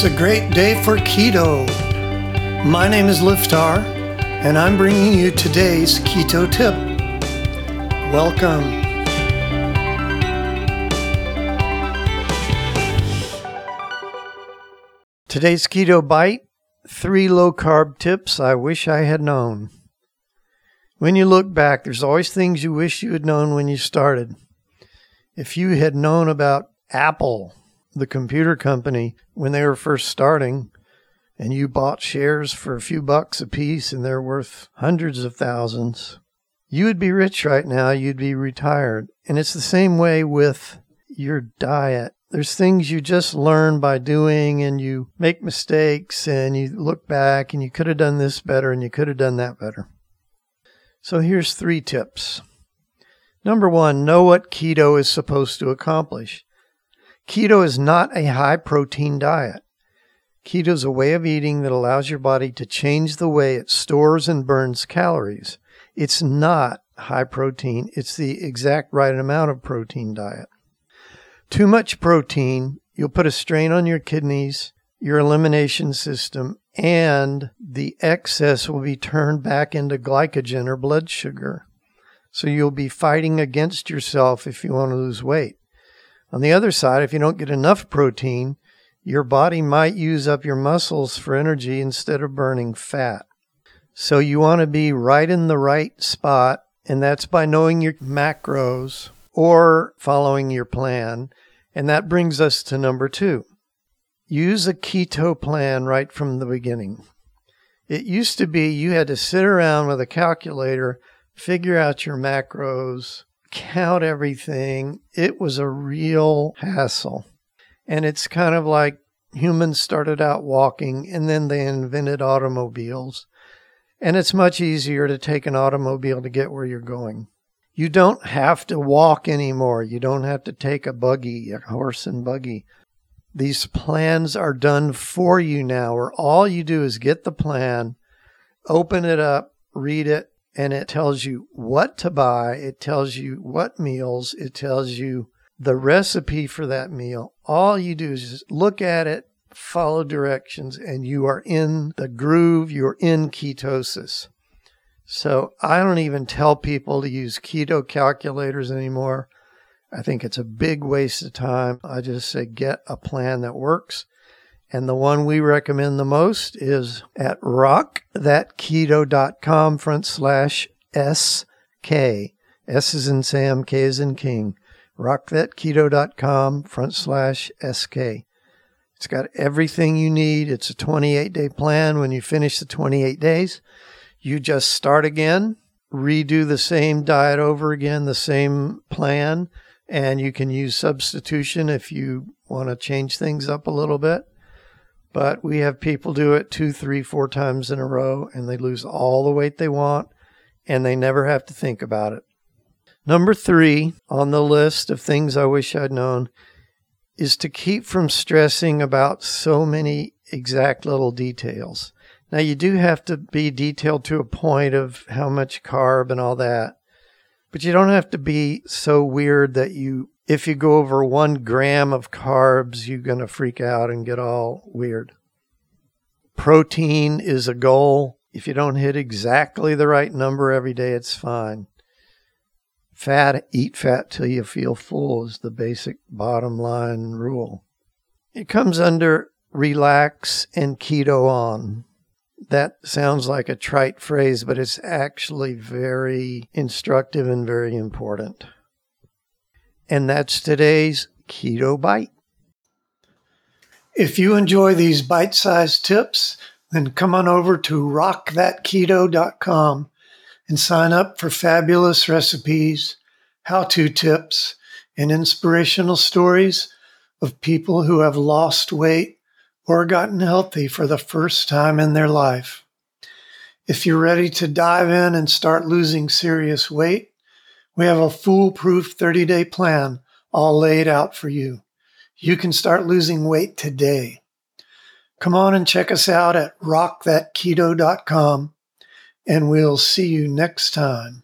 It's a great day for keto. My name is Liftar, and I'm bringing you today's keto tip. Welcome. Today's keto bite three low carb tips I wish I had known. When you look back, there's always things you wish you had known when you started. If you had known about Apple, the computer company, when they were first starting, and you bought shares for a few bucks a piece and they're worth hundreds of thousands, you would be rich right now. You'd be retired. And it's the same way with your diet. There's things you just learn by doing and you make mistakes and you look back and you could have done this better and you could have done that better. So here's three tips. Number one, know what keto is supposed to accomplish. Keto is not a high protein diet. Keto is a way of eating that allows your body to change the way it stores and burns calories. It's not high protein, it's the exact right amount of protein diet. Too much protein, you'll put a strain on your kidneys, your elimination system, and the excess will be turned back into glycogen or blood sugar. So you'll be fighting against yourself if you want to lose weight. On the other side, if you don't get enough protein, your body might use up your muscles for energy instead of burning fat. So you want to be right in the right spot, and that's by knowing your macros or following your plan. And that brings us to number two. Use a keto plan right from the beginning. It used to be you had to sit around with a calculator, figure out your macros, count everything. It was a real hassle. And it's kind of like humans started out walking and then they invented automobiles. And it's much easier to take an automobile to get where you're going. You don't have to walk anymore. You don't have to take a buggy, a horse and buggy. These plans are done for you now, where all you do is get the plan, open it up, read it, and it tells you what to buy. It tells you what meals. It tells you the recipe for that meal. All you do is just look at it, follow directions, and you are in the groove. You're in ketosis. So I don't even tell people to use keto calculators anymore. I think it's a big waste of time. I just say get a plan that works and the one we recommend the most is at rockthatketo.com front slash SK. S is in Sam, K is in King. Rockthatketo.com front slash SK. It's got everything you need. It's a 28 day plan. When you finish the 28 days, you just start again, redo the same diet over again, the same plan, and you can use substitution if you want to change things up a little bit. But we have people do it two, three, four times in a row and they lose all the weight they want and they never have to think about it. Number three on the list of things I wish I'd known is to keep from stressing about so many exact little details. Now, you do have to be detailed to a point of how much carb and all that, but you don't have to be so weird that you if you go over one gram of carbs, you're going to freak out and get all weird. Protein is a goal. If you don't hit exactly the right number every day, it's fine. Fat, eat fat till you feel full is the basic bottom line rule. It comes under relax and keto on. That sounds like a trite phrase, but it's actually very instructive and very important. And that's today's Keto Bite. If you enjoy these bite sized tips, then come on over to rockthatketo.com and sign up for fabulous recipes, how to tips, and inspirational stories of people who have lost weight or gotten healthy for the first time in their life. If you're ready to dive in and start losing serious weight, we have a foolproof 30 day plan all laid out for you. You can start losing weight today. Come on and check us out at rockthatketo.com, and we'll see you next time.